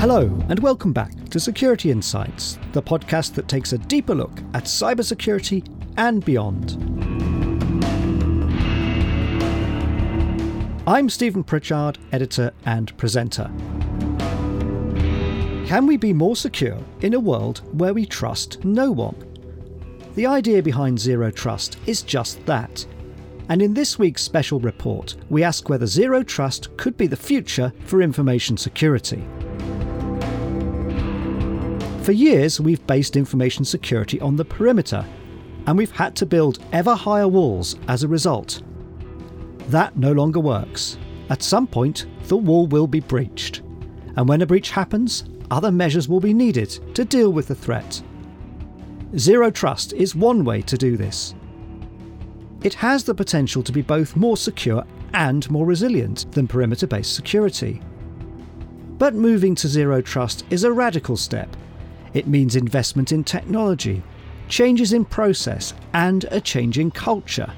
Hello, and welcome back to Security Insights, the podcast that takes a deeper look at cybersecurity and beyond. I'm Stephen Pritchard, editor and presenter. Can we be more secure in a world where we trust no one? The idea behind Zero Trust is just that. And in this week's special report, we ask whether Zero Trust could be the future for information security. For years, we've based information security on the perimeter, and we've had to build ever higher walls as a result. That no longer works. At some point, the wall will be breached. And when a breach happens, other measures will be needed to deal with the threat. Zero Trust is one way to do this. It has the potential to be both more secure and more resilient than perimeter based security. But moving to Zero Trust is a radical step. It means investment in technology, changes in process, and a change in culture.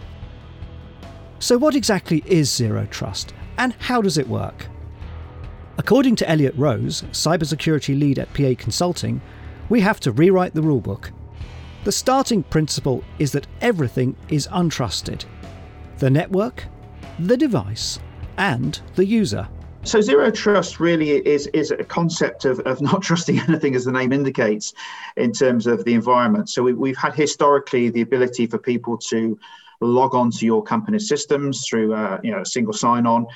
So, what exactly is Zero Trust, and how does it work? According to Elliot Rose, cybersecurity lead at PA Consulting, we have to rewrite the rulebook. The starting principle is that everything is untrusted the network, the device, and the user. So zero trust really is is a concept of, of not trusting anything, as the name indicates, in terms of the environment. So we, we've had historically the ability for people to log on to your company's systems through uh, you know a single sign-on,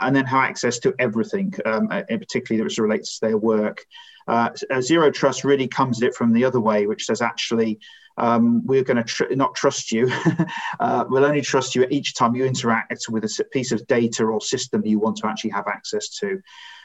and then have access to everything, um, particularly that relates to their work. Uh, zero trust really comes at it from the other way, which says actually um, we're going to tr- not trust you. uh, we'll only trust you each time you interact with a piece of data or system you want to actually have access to.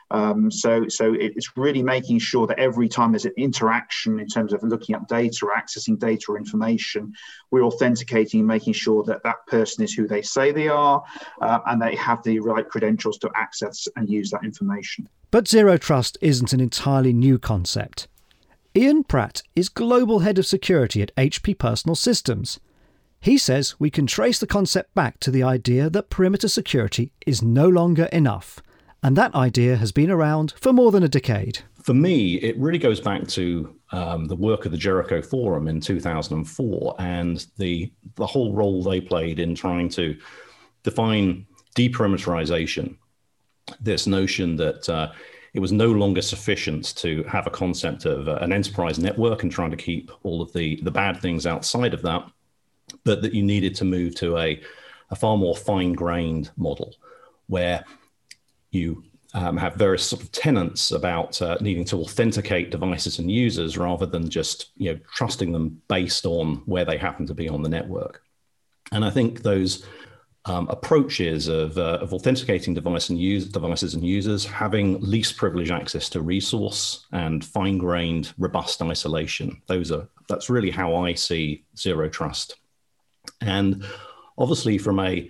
Um, so, so it's really making sure that every time there's an interaction in terms of looking at data or accessing data or information, we're authenticating and making sure that that person is who they say they are uh, and they have the right credentials to access and use that information. But zero trust isn't an entirely new concept. Ian Pratt is Global Head of Security at HP Personal Systems. He says we can trace the concept back to the idea that perimeter security is no longer enough and that idea has been around for more than a decade. For me, it really goes back to um, the work of the Jericho Forum in 2004 and the, the whole role they played in trying to define deperimeterization. This notion that uh, it was no longer sufficient to have a concept of uh, an enterprise network and trying to keep all of the, the bad things outside of that, but that you needed to move to a, a far more fine grained model where you um, have various sort of tenants about uh, needing to authenticate devices and users rather than just you know trusting them based on where they happen to be on the network. And I think those um, approaches of, uh, of authenticating device and use, devices and users, having least privilege access to resource, and fine-grained, robust isolation. Those are that's really how I see zero trust. And obviously, from a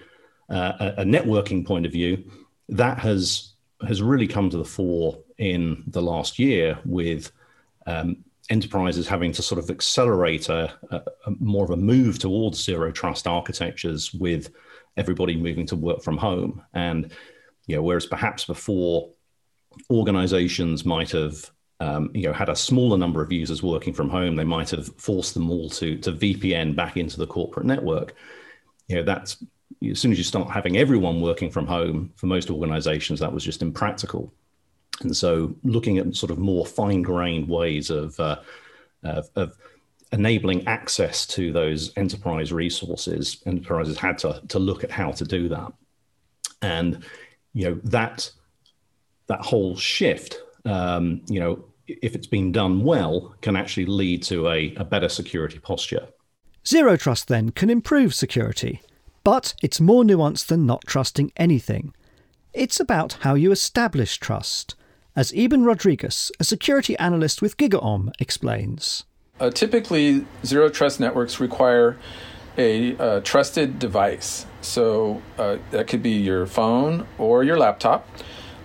uh, a networking point of view, that has has really come to the fore in the last year with um, enterprises having to sort of accelerate a, a, a, more of a move towards zero trust architectures with everybody moving to work from home and you know whereas perhaps before organizations might have um, you know had a smaller number of users working from home they might have forced them all to to vpn back into the corporate network you know that's as soon as you start having everyone working from home, for most organizations, that was just impractical. And so, looking at sort of more fine grained ways of, uh, of, of, enabling access to those enterprise resources, enterprises had to, to look at how to do that. And, you know, that, that whole shift, um, you know, if it's been done well, can actually lead to a, a better security posture. Zero Trust then can improve security but it's more nuanced than not trusting anything. It's about how you establish trust, as Eben Rodriguez, a security analyst with GigaOM, explains. Uh, typically, zero trust networks require a uh, trusted device. So uh, that could be your phone or your laptop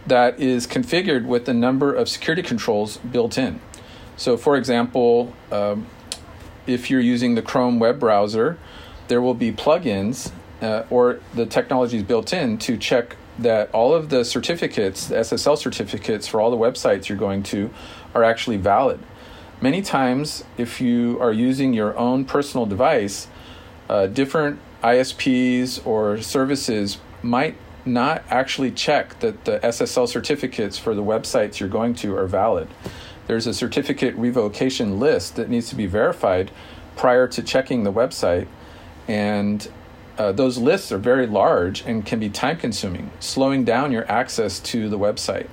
that is configured with a number of security controls built in. So, for example, um, if you're using the Chrome web browser, there will be plugins uh, or the technology is built in to check that all of the certificates, the SSL certificates for all the websites you're going to, are actually valid. Many times, if you are using your own personal device, uh, different ISPs or services might not actually check that the SSL certificates for the websites you're going to are valid. There's a certificate revocation list that needs to be verified prior to checking the website, and uh, those lists are very large and can be time consuming, slowing down your access to the website.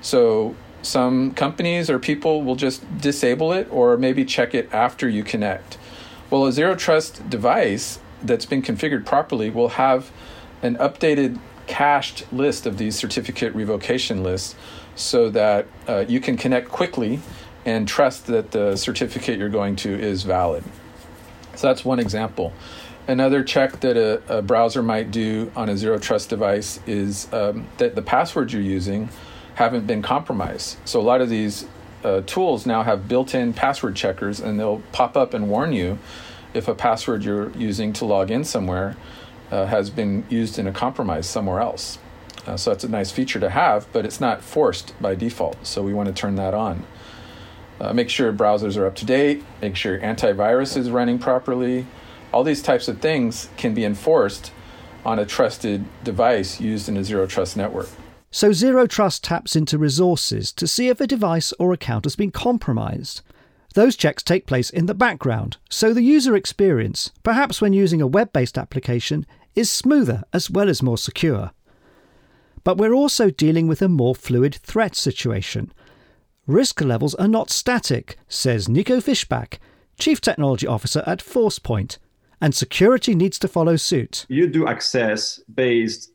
So, some companies or people will just disable it or maybe check it after you connect. Well, a zero trust device that's been configured properly will have an updated cached list of these certificate revocation lists so that uh, you can connect quickly and trust that the certificate you're going to is valid. So that's one example. Another check that a, a browser might do on a zero trust device is um, that the passwords you're using haven't been compromised. So a lot of these uh, tools now have built-in password checkers, and they'll pop up and warn you if a password you're using to log in somewhere uh, has been used in a compromise somewhere else. Uh, so that's a nice feature to have, but it's not forced by default. So we want to turn that on. Uh, make sure browsers are up to date. Make sure antivirus is running properly. All these types of things can be enforced on a trusted device used in a zero trust network. So, Zero Trust taps into resources to see if a device or account has been compromised. Those checks take place in the background, so the user experience, perhaps when using a web based application, is smoother as well as more secure. But we're also dealing with a more fluid threat situation. Risk levels are not static, says Nico Fischbach, Chief Technology Officer at Forcepoint, and security needs to follow suit. You do access based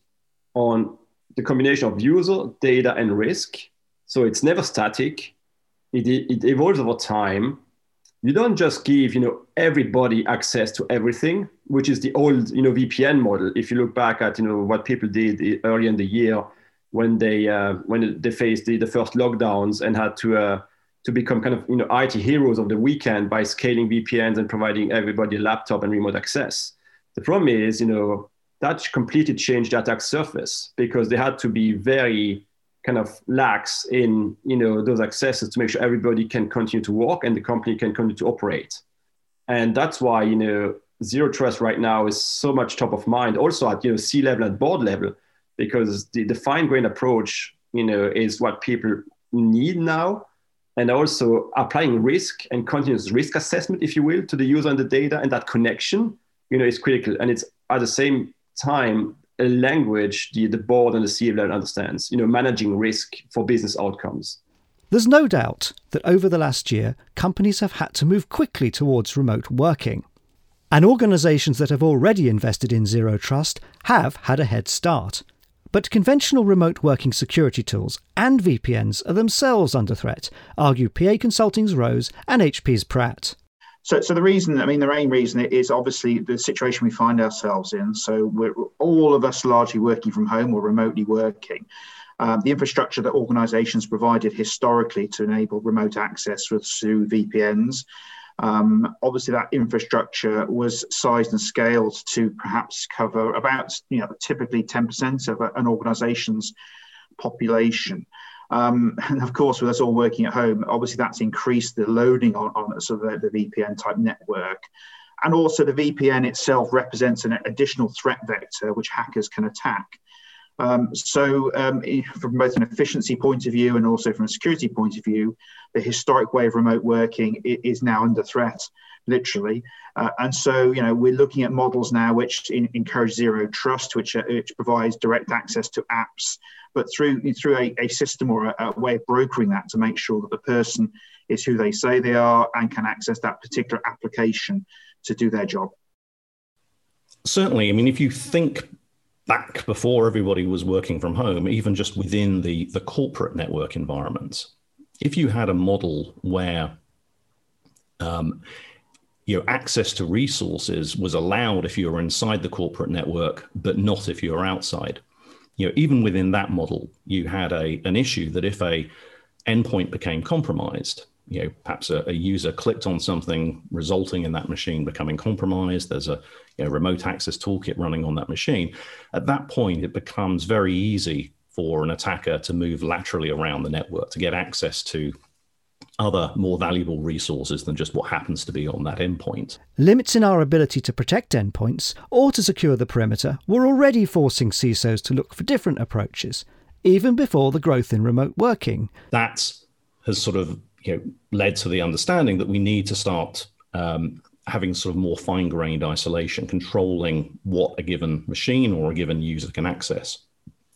on the combination of user, data, and risk. So it's never static. It, it evolves over time. You don't just give you know everybody access to everything, which is the old you know VPN model. If you look back at you know what people did early in the year when they uh, when they faced the, the first lockdowns and had to uh, to become kind of you know IT heroes of the weekend by scaling VPNs and providing everybody a laptop and remote access. The problem is, you know, that completely changed the attack surface because they had to be very kind of lax in you know those accesses to make sure everybody can continue to work and the company can continue to operate. And that's why you know zero trust right now is so much top of mind also at you know c level and board level because the, the fine grained approach you know is what people need now. And also applying risk and continuous risk assessment if you will to the user and the data and that connection you know is critical. And it's at the same time a language the, the board and the C-level understands, you know, managing risk for business outcomes. There's no doubt that over the last year, companies have had to move quickly towards remote working. And organisations that have already invested in Zero Trust have had a head start. But conventional remote working security tools and VPNs are themselves under threat, argue PA Consulting's Rose and HP's Pratt. So, so the reason, I mean, the main reason is obviously the situation we find ourselves in. So, we're all of us largely working from home or remotely working. Um, the infrastructure that organisations provided historically to enable remote access was through VPNs. Um, obviously, that infrastructure was sized and scaled to perhaps cover about, you know, typically 10% of an organisation's population. Um, and of course, with us all working at home, obviously that's increased the loading on, on sort of the, the VPN type network. And also, the VPN itself represents an additional threat vector which hackers can attack. Um, so, um, from both an efficiency point of view and also from a security point of view, the historic way of remote working is now under threat, literally. Uh, and so, you know, we're looking at models now which in, encourage zero trust, which, uh, which provides direct access to apps but through through a, a system or a, a, way of brokering that to make sure that the person is who they say they are and can access that particular application to do their job. Certainly, I mean, if you think back before everybody was working from home, even just within the the corporate network environments, if you had a model where um, you know, access to resources was allowed if you were inside the corporate network, but not if you were outside you know, even within that model, you had a an issue that if a endpoint became compromised, you know perhaps a, a, user clicked on something resulting in that machine becoming compromised there's a you know, remote access toolkit running on that machine at that point it becomes very easy for an attacker to move laterally around the network to get access to other more valuable resources than just what happens to be on that endpoint. Limits in our ability to protect endpoints or to secure the perimeter were already forcing CISOs to look for different approaches, even before the growth in remote working. That has sort of you know, led to the understanding that we need to start um, having sort of more fine grained isolation, controlling what a given machine or a given user can access.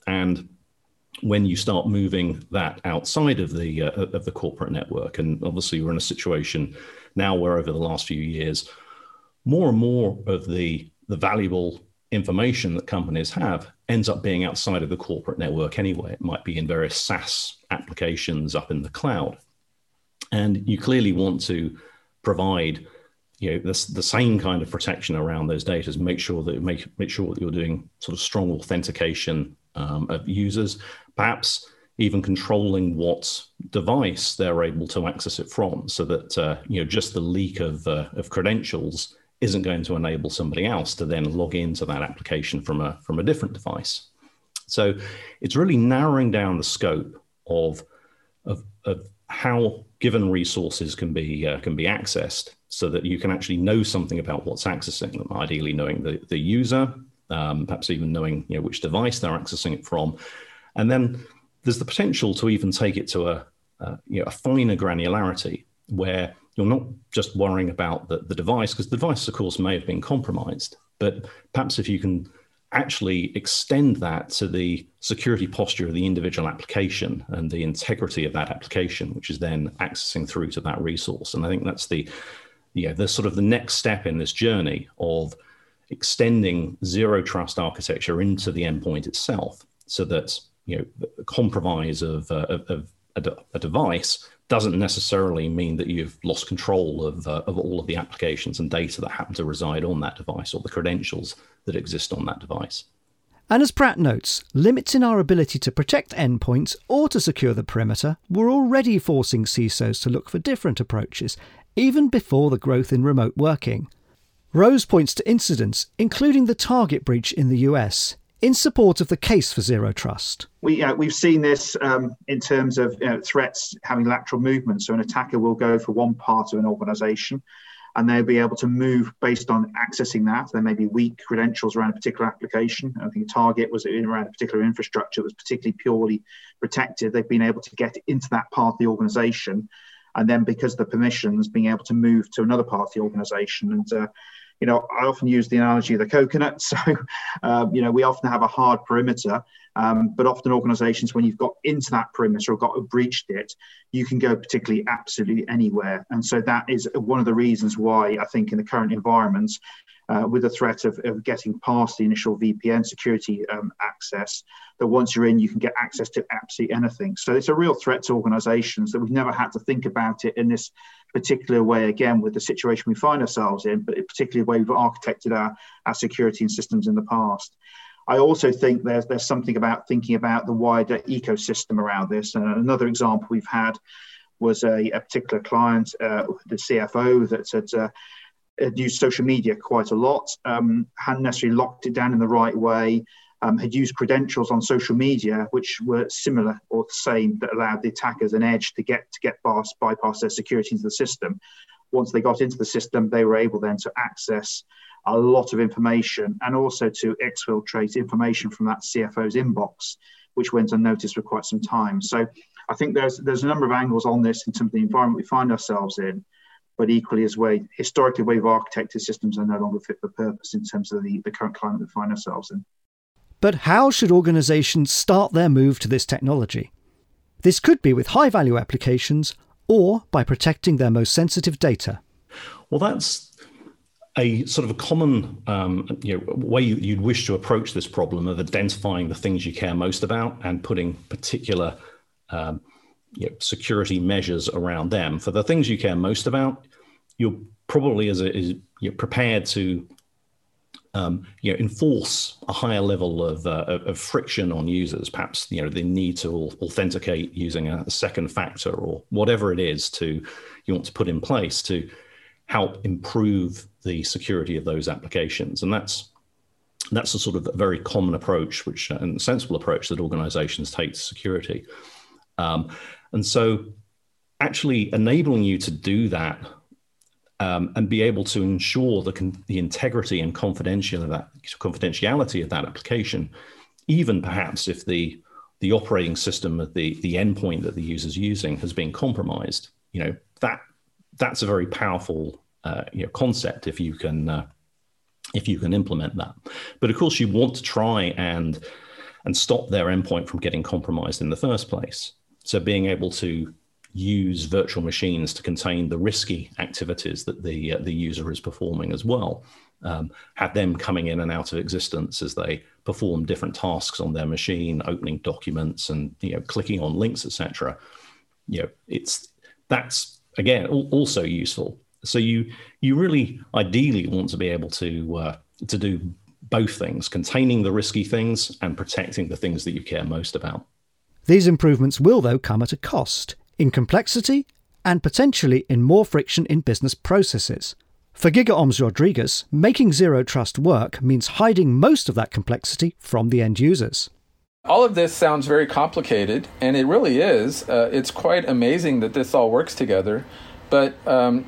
And when you start moving that outside of the uh, of the corporate network, and obviously we're in a situation now where over the last few years, more and more of the the valuable information that companies have ends up being outside of the corporate network anyway. It might be in various SaaS applications up in the cloud, and you clearly want to provide you know the, the same kind of protection around those data make sure that make make sure that you're doing sort of strong authentication um, of users perhaps even controlling what device they're able to access it from so that uh, you know just the leak of, uh, of credentials isn't going to enable somebody else to then log into that application from a from a different device. So it's really narrowing down the scope of of, of how given resources can be uh, can be accessed so that you can actually know something about what's accessing them ideally knowing the, the user um, perhaps even knowing you know, which device they're accessing it from and then there's the potential to even take it to a, a you know, a finer granularity where you're not just worrying about the, the device, because the device, of course, may have been compromised. But perhaps if you can actually extend that to the security posture of the individual application and the integrity of that application, which is then accessing through to that resource. And I think that's the, yeah, the sort of the next step in this journey of extending zero trust architecture into the endpoint itself so that you know, the compromise of, uh, of, a, a, device doesn't necessarily mean that you've lost control of, uh, of all of the applications and data that happen to reside on that device or the credentials that exist on that device. And as Pratt notes, limits in our ability to protect endpoints or to secure the perimeter were already forcing CISOs to look for different approaches, even before the growth in remote working. Rose points to incidents, including the Target breach in the US, in support of the case for zero trust. We, uh, we've seen this um, in terms of you know, threats having lateral movement. So an attacker will go for one part of an organization and they'll be able to move based on accessing that. There may be weak credentials around a particular application. I think target was around a particular infrastructure that was particularly purely protected. They've been able to get into that part of the organization. And then because of the permissions, being able to move to another part of the organization. And uh, you know, I often use the analogy of the coconut. So, um, you know, we often have a hard perimeter, um, but often organizations, when you've got into that perimeter or got breached it, you can go particularly absolutely anywhere. And so that is one of the reasons why I think in the current environments, uh, with the threat of, of getting past the initial VPN security um, access, that once you're in, you can get access to absolutely anything. So it's a real threat to organizations that we've never had to think about it in this particular way, again, with the situation we find ourselves in, but particularly the way we've architected our, our security and systems in the past. I also think there's there's something about thinking about the wider ecosystem around this. And another example we've had was a, a particular client, uh, the CFO, that had uh, had used social media quite a lot, um, hadn't necessarily locked it down in the right way, um, had used credentials on social media which were similar or the same that allowed the attackers an edge to get to get past, bypass their security into the system. Once they got into the system, they were able then to access a lot of information and also to exfiltrate information from that CFO's inbox, which went unnoticed for quite some time. So I think there's there's a number of angles on this in terms of the environment we find ourselves in but equally as way historically we've architected systems are no longer fit for purpose in terms of the, the current climate we find ourselves in. But how should organizations start their move to this technology? This could be with high value applications or by protecting their most sensitive data. Well, that's a sort of a common um, you know, way you'd wish to approach this problem of identifying the things you care most about and putting particular um, you know, security measures around them. For the things you care most about, you're probably as a, is you're prepared to um, you know, enforce a higher level of, uh, of friction on users. Perhaps you know they need to authenticate using a second factor or whatever it is to you want to put in place to help improve the security of those applications. And that's that's a sort of a very common approach, which uh, and sensible approach that organizations take to security. Um, and so, actually enabling you to do that um, and be able to ensure the, the integrity and confidentiality of that confidentiality of that application, even perhaps if the the operating system of the the endpoint that the user is using has been compromised. You know that that's a very powerful uh, you know, concept if you can uh, if you can implement that. But of course, you want to try and and stop their endpoint from getting compromised in the first place. So being able to use virtual machines to contain the risky activities that the uh, the user is performing as well. Um, have them coming in and out of existence as they perform different tasks on their machine, opening documents and you know clicking on links, etc. You know, it's that's again also useful. So you you really ideally want to be able to uh, to do both things, containing the risky things and protecting the things that you care most about. These improvements will, though, come at a cost in complexity and potentially in more friction in business processes. For GigaOms Rodriguez, making zero trust work means hiding most of that complexity from the end users. All of this sounds very complicated, and it really is. Uh, it's quite amazing that this all works together. But um,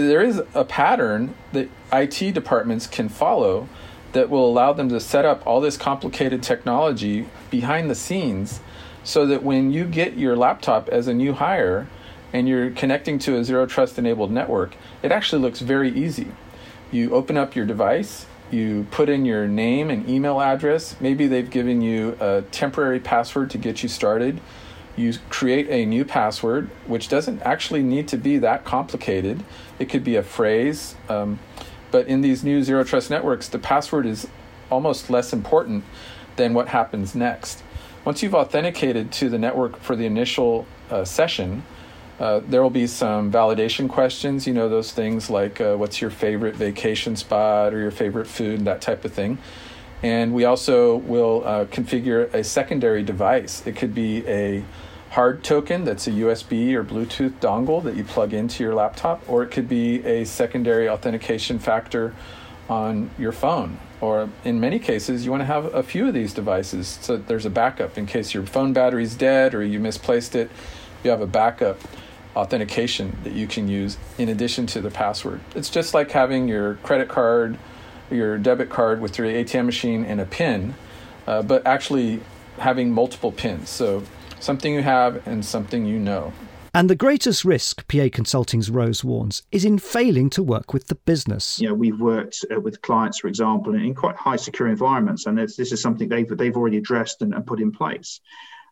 there is a pattern that IT departments can follow that will allow them to set up all this complicated technology behind the scenes so that when you get your laptop as a new hire and you're connecting to a zero trust enabled network, it actually looks very easy. You open up your device, you put in your name and email address. Maybe they've given you a temporary password to get you started. You create a new password, which doesn't actually need to be that complicated. It could be a phrase. Um, but in these new zero trust networks, the password is almost less important than what happens next. Once you've authenticated to the network for the initial uh, session, uh, there will be some validation questions, you know, those things like uh, what's your favorite vacation spot or your favorite food, that type of thing. And we also will uh, configure a secondary device. It could be a hard token that's a USB or Bluetooth dongle that you plug into your laptop, or it could be a secondary authentication factor on your phone. Or in many cases, you want to have a few of these devices so there's a backup in case your phone battery's dead or you misplaced it. You have a backup authentication that you can use in addition to the password. It's just like having your credit card, your debit card with your ATM machine and a PIN, uh, but actually having multiple PINs. So something you have and something you know. And the greatest risk, PA Consulting's Rose warns, is in failing to work with the business. You know, we've worked uh, with clients, for example, in, in quite high secure environments, and this is something they've, they've already addressed and, and put in place.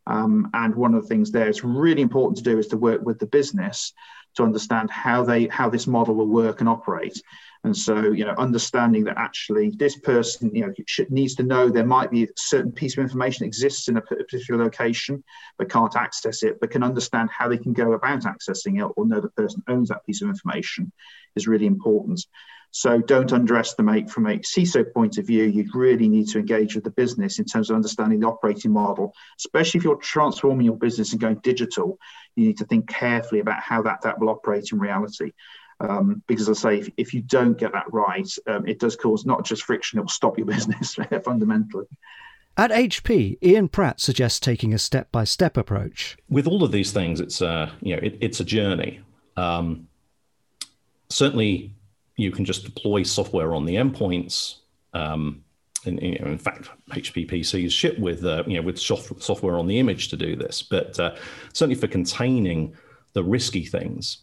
Um, and one of the things there is really important to do is to work with the business to understand how they how this model will work and operate. And so, you know, understanding that actually this person, you know, should, needs to know there might be a certain piece of information exists in a particular location, but can't access it, but can understand how they can go about accessing it or know the person owns that piece of information is really important. So don't underestimate from a CISO point of view, you really need to engage with the business in terms of understanding the operating model, especially if you're transforming your business and going digital. You need to think carefully about how that, that will operate in reality. Um, because I say, if, if, you don't get that right, um, it does cause not just friction, it will stop your business fundamentally. At HP, Ian Pratt suggests taking a step-by-step approach. With all of these things, it's a you know it, it's a journey. Um, certainly, you can just deploy software on the endpoints. Um, and, you know, in fact, HP PCs ship with uh, you know with soft, software on the image to do this. But uh, certainly for containing the risky things,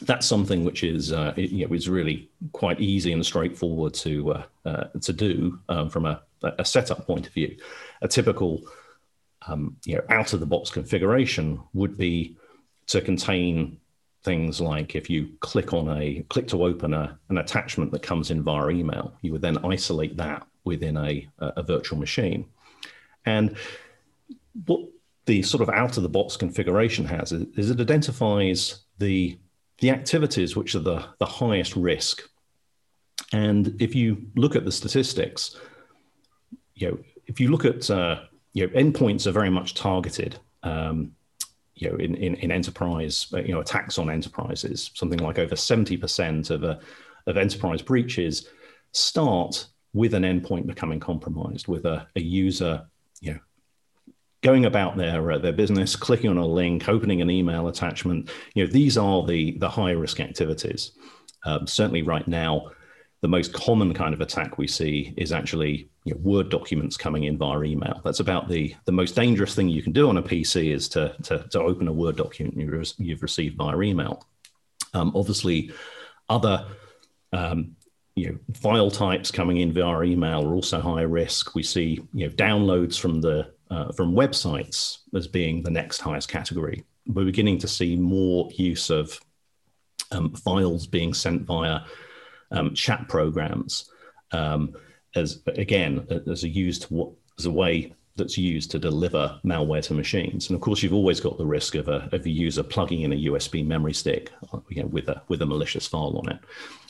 that's something which is uh, you know really quite easy and straightforward to uh, uh, to do um, from a, a, setup point of view. A typical um, you know out of the box configuration would be to contain things like if you click on a click to open a, an attachment that comes in via email, you would then isolate that within a, a virtual machine. And what the sort of out of the box configuration has is it identifies the the activities which are the, the highest risk And if you look at the statistics, you know, if you look at uh, you know, endpoints are very much targeted. Um, you know, in, in, in enterprise, uh, you know, attacks on enterprises, something like over 70% of, a, uh, of enterprise breaches start with an endpoint becoming compromised, with a, a user, you know, going about their uh, their business, clicking on a link, opening an email attachment. You know, these are the the high risk activities. Um, certainly, right now, the most common kind of attack we see is actually you know, Word documents coming in via email. That's about the, the most dangerous thing you can do on a PC is to, to, to open a Word document you've, received via email. Um, obviously, other um, you know, file types coming in via email are also high risk. We see you know, downloads from the uh, from websites as being the next highest category. We're beginning to see more use of um, files being sent via um, chat programs um, as again as a used as a way that's used to deliver malware to machines. And of course, you've always got the risk of a, of a user plugging in a USB memory stick you know, with a with a malicious file on it.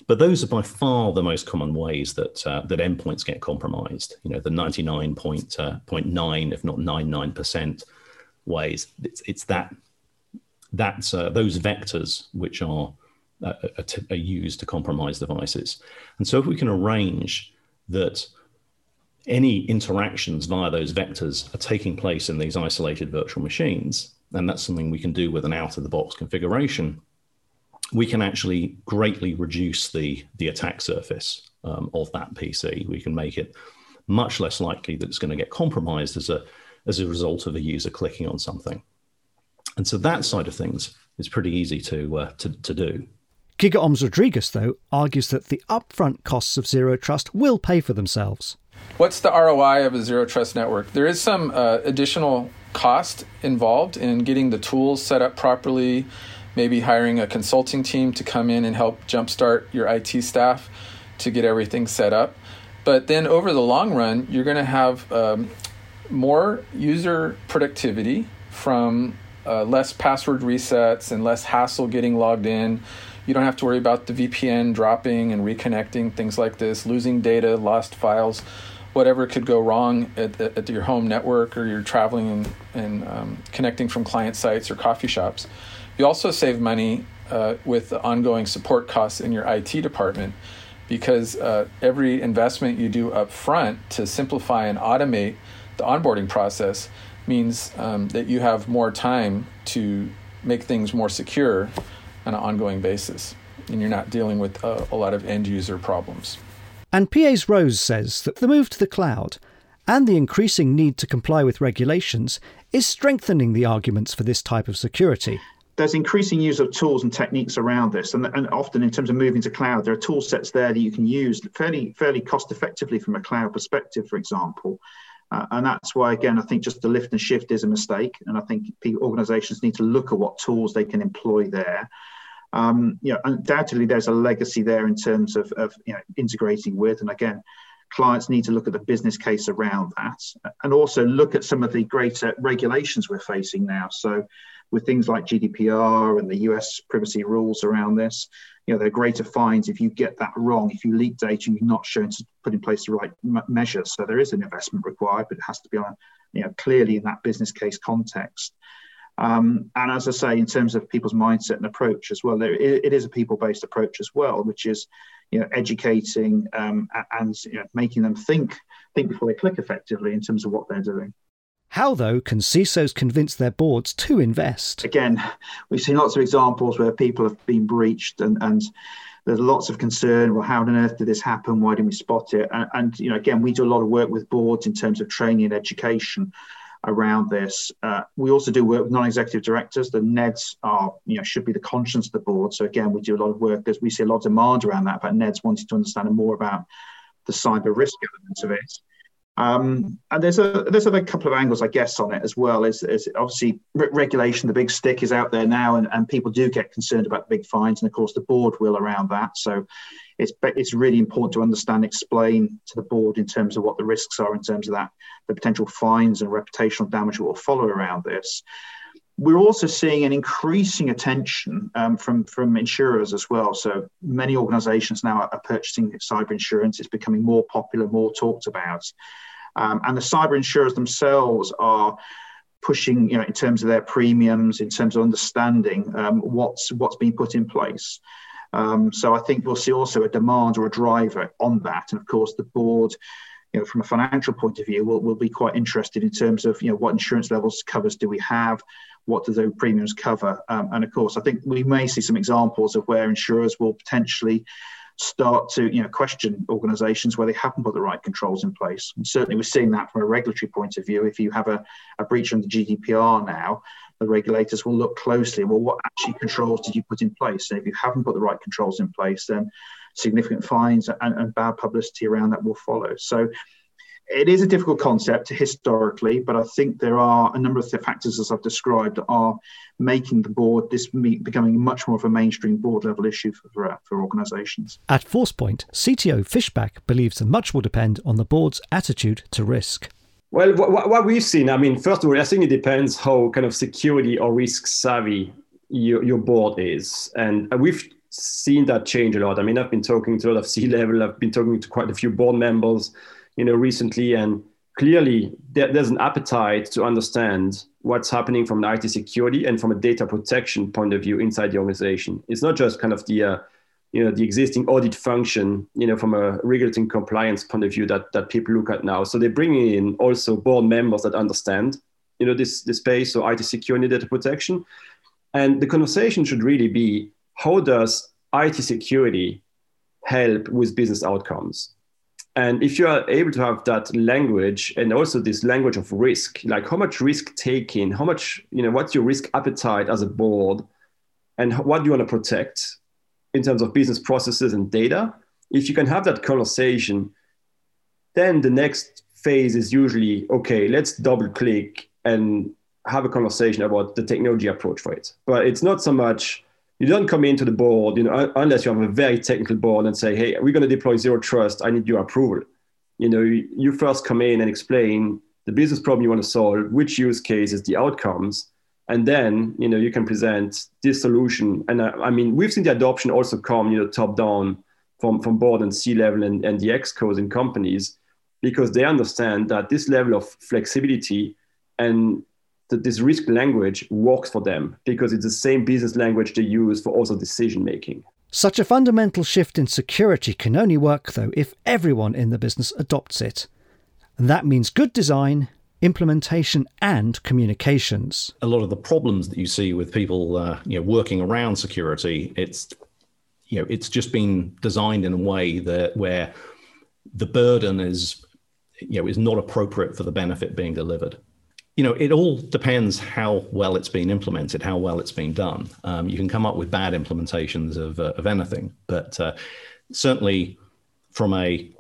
But those are by far the most common ways that uh, that endpoints get compromised. You know, the 99.9, uh, if not 99 percent ways. It's, it's that that's uh, those vectors which are are, are used to compromise devices. And so if we can arrange that any interactions via those vectors are taking place in these isolated virtual machines, and that's something we can do with an out of the box configuration, we can actually greatly reduce the, the attack surface um, of that PC. We can make it much less likely that it's going to get compromised as a, as a result of a user clicking on something. And so that side of things is pretty easy to, uh, to, to do. GigaOm's Rodriguez, though, argues that the upfront costs of zero trust will pay for themselves. What's the ROI of a zero trust network? There is some uh, additional cost involved in getting the tools set up properly, maybe hiring a consulting team to come in and help jumpstart your IT staff to get everything set up. But then over the long run, you're going to have um, more user productivity from uh, less password resets and less hassle getting logged in you don't have to worry about the VPN dropping and reconnecting, things like this, losing data, lost files, whatever could go wrong at, at your home network or you're traveling and, and um, connecting from client sites or coffee shops. You also save money uh, with the ongoing support costs in your IT department because uh, every investment you do up front to simplify and automate the onboarding process means um, that you have more time to make things more secure on an ongoing basis, and you're not dealing with a, a lot of end user problems. And PA's Rose says that the move to the cloud and the increasing need to comply with regulations is strengthening the arguments for this type of security. There's increasing use of tools and techniques around this, and, and often in terms of moving to cloud, there are tool sets there that you can use fairly fairly cost effectively from a cloud perspective, for example. Uh, and that's why, again, I think just the lift and shift is a mistake. And I think organizations need to look at what tools they can employ there. Um, you know, undoubtedly, there's a legacy there in terms of, of you know, integrating with. And again, clients need to look at the business case around that and also look at some of the greater regulations we're facing now. So, with things like GDPR and the US privacy rules around this, you know, there are greater fines if you get that wrong, if you leak data and you're not shown to put in place the right m- measures. So there is an investment required, but it has to be on, you know, clearly in that business case context. Um, and as I say, in terms of people's mindset and approach as well, there, it, it is a people-based approach as well, which is, you know, educating um, and you know, making them think think before they click effectively in terms of what they're doing. How, though, can CISOs convince their boards to invest? Again, we've seen lots of examples where people have been breached and, and there's lots of concern. Well, how on earth did this happen? Why didn't we spot it? And, and, you know, again, we do a lot of work with boards in terms of training and education around this. Uh, we also do work with non-executive directors. The NEDs are, you know, should be the conscience of the board. So again, we do a lot of work because we see a lot of demand around that. But NEDs wanting to understand more about the cyber risk elements of it. Um, and there's a there's a couple of angles, I guess, on it as well. Is, is obviously re- regulation, the big stick is out there now, and, and people do get concerned about the big fines, and of course the board will around that. So it's it's really important to understand, explain to the board in terms of what the risks are in terms of that, the potential fines and reputational damage that will follow around this. We're also seeing an increasing attention um, from, from insurers as well. So many organizations now are purchasing cyber insurance. It's becoming more popular, more talked about. Um, and the cyber insurers themselves are pushing, you know, in terms of their premiums, in terms of understanding um, what's what's being put in place. Um, so I think we'll see also a demand or a driver on that. And of course, the board you know, from a financial point of view, we'll, we'll be quite interested in terms of, you know, what insurance levels covers do we have? What do those premiums cover? Um, and of course, I think we may see some examples of where insurers will potentially start to, you know, question organisations where they haven't put the right controls in place. And certainly, we're seeing that from a regulatory point of view. If you have a, a breach under GDPR now, the regulators will look closely. Well, what actually controls did you put in place? And if you haven't put the right controls in place, then significant fines and, and bad publicity around that will follow. So it is a difficult concept historically, but I think there are a number of the factors, as I've described, that are making the board this becoming much more of a mainstream board level issue for, for organisations. At Forcepoint, CTO Fischbach believes that much will depend on the board's attitude to risk. Well, what, what we've seen, I mean, first of all, I think it depends how kind of security or risk savvy your, your board is. And we've seen that change a lot. I mean, I've been talking to a lot of C level, I've been talking to quite a few board members, you know, recently, and clearly there, there's an appetite to understand what's happening from an IT security and from a data protection point of view inside the organization. It's not just kind of the uh, you know the existing audit function you know from a regulatory compliance point of view that that people look at now so they're bringing in also board members that understand you know this this space so IT security data protection and the conversation should really be how does IT security help with business outcomes? And if you are able to have that language and also this language of risk, like how much risk taking, how much, you know, what's your risk appetite as a board, and what do you want to protect in terms of business processes and data? If you can have that conversation, then the next phase is usually okay, let's double click and have a conversation about the technology approach for it. But it's not so much you don't come into the board, you know, unless you have a very technical board and say, hey, we're going to deploy zero trust. I need your approval. You know, you first come in and explain the business problem you want to solve, which use cases, the outcomes, and then you know you can present this solution. And I, I mean, we've seen the adoption also come, you know, top down from from board and C level and, and the excos in companies because they understand that this level of flexibility and that this risk language works for them because it's the same business language they use for also decision making. Such a fundamental shift in security can only work, though, if everyone in the business adopts it. And that means good design, implementation, and communications. A lot of the problems that you see with people, uh, you know, working around security, it's, you know, it's just been designed in a way that where the burden is, you know, is not appropriate for the benefit being delivered you know, it all depends how well it's been implemented, how well it's been done. Um, you can come up with bad implementations of, uh, of anything, but uh, certainly from a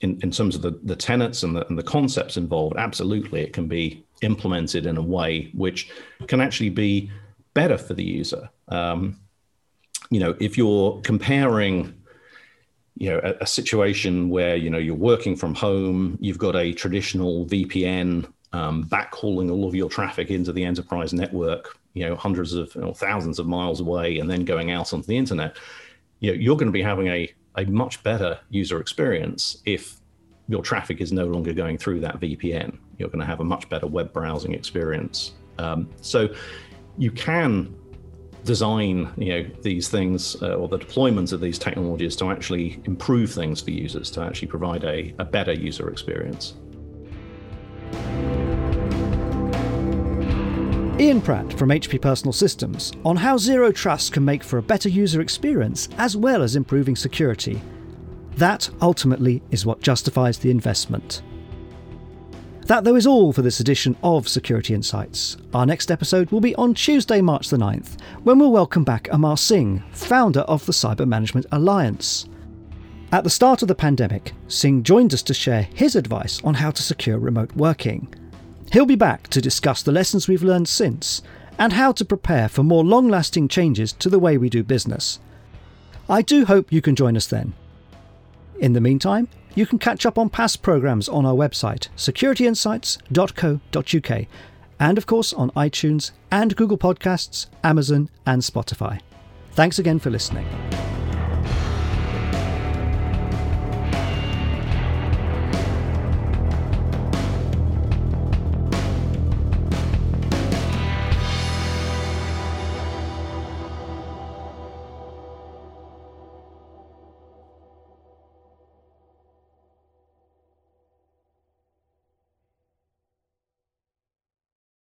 in, in terms of the, the tenets and the, and the concepts involved, absolutely, it can be implemented in a way which can actually be better for the user. Um, you know, if you're comparing you know a, a, situation where you know you're working from home you've got a traditional vpn um, backhauling all of your traffic into the enterprise network, you know, hundreds of or thousands of miles away, and then going out onto the internet, you know, you're going to be having a, a much better user experience if your traffic is no longer going through that VPN. You're going to have a much better web browsing experience. Um, so you can design you know these things uh, or the deployments of these technologies to actually improve things for users to actually provide a, a better user experience Ian Pratt from HP Personal Systems on how Zero Trust can make for a better user experience as well as improving security. That ultimately is what justifies the investment. That, though, is all for this edition of Security Insights. Our next episode will be on Tuesday, March the 9th, when we'll welcome back Amar Singh, founder of the Cyber Management Alliance. At the start of the pandemic, Singh joined us to share his advice on how to secure remote working. He'll be back to discuss the lessons we've learned since and how to prepare for more long lasting changes to the way we do business. I do hope you can join us then. In the meantime, you can catch up on past programmes on our website, securityinsights.co.uk, and of course on iTunes and Google Podcasts, Amazon, and Spotify. Thanks again for listening.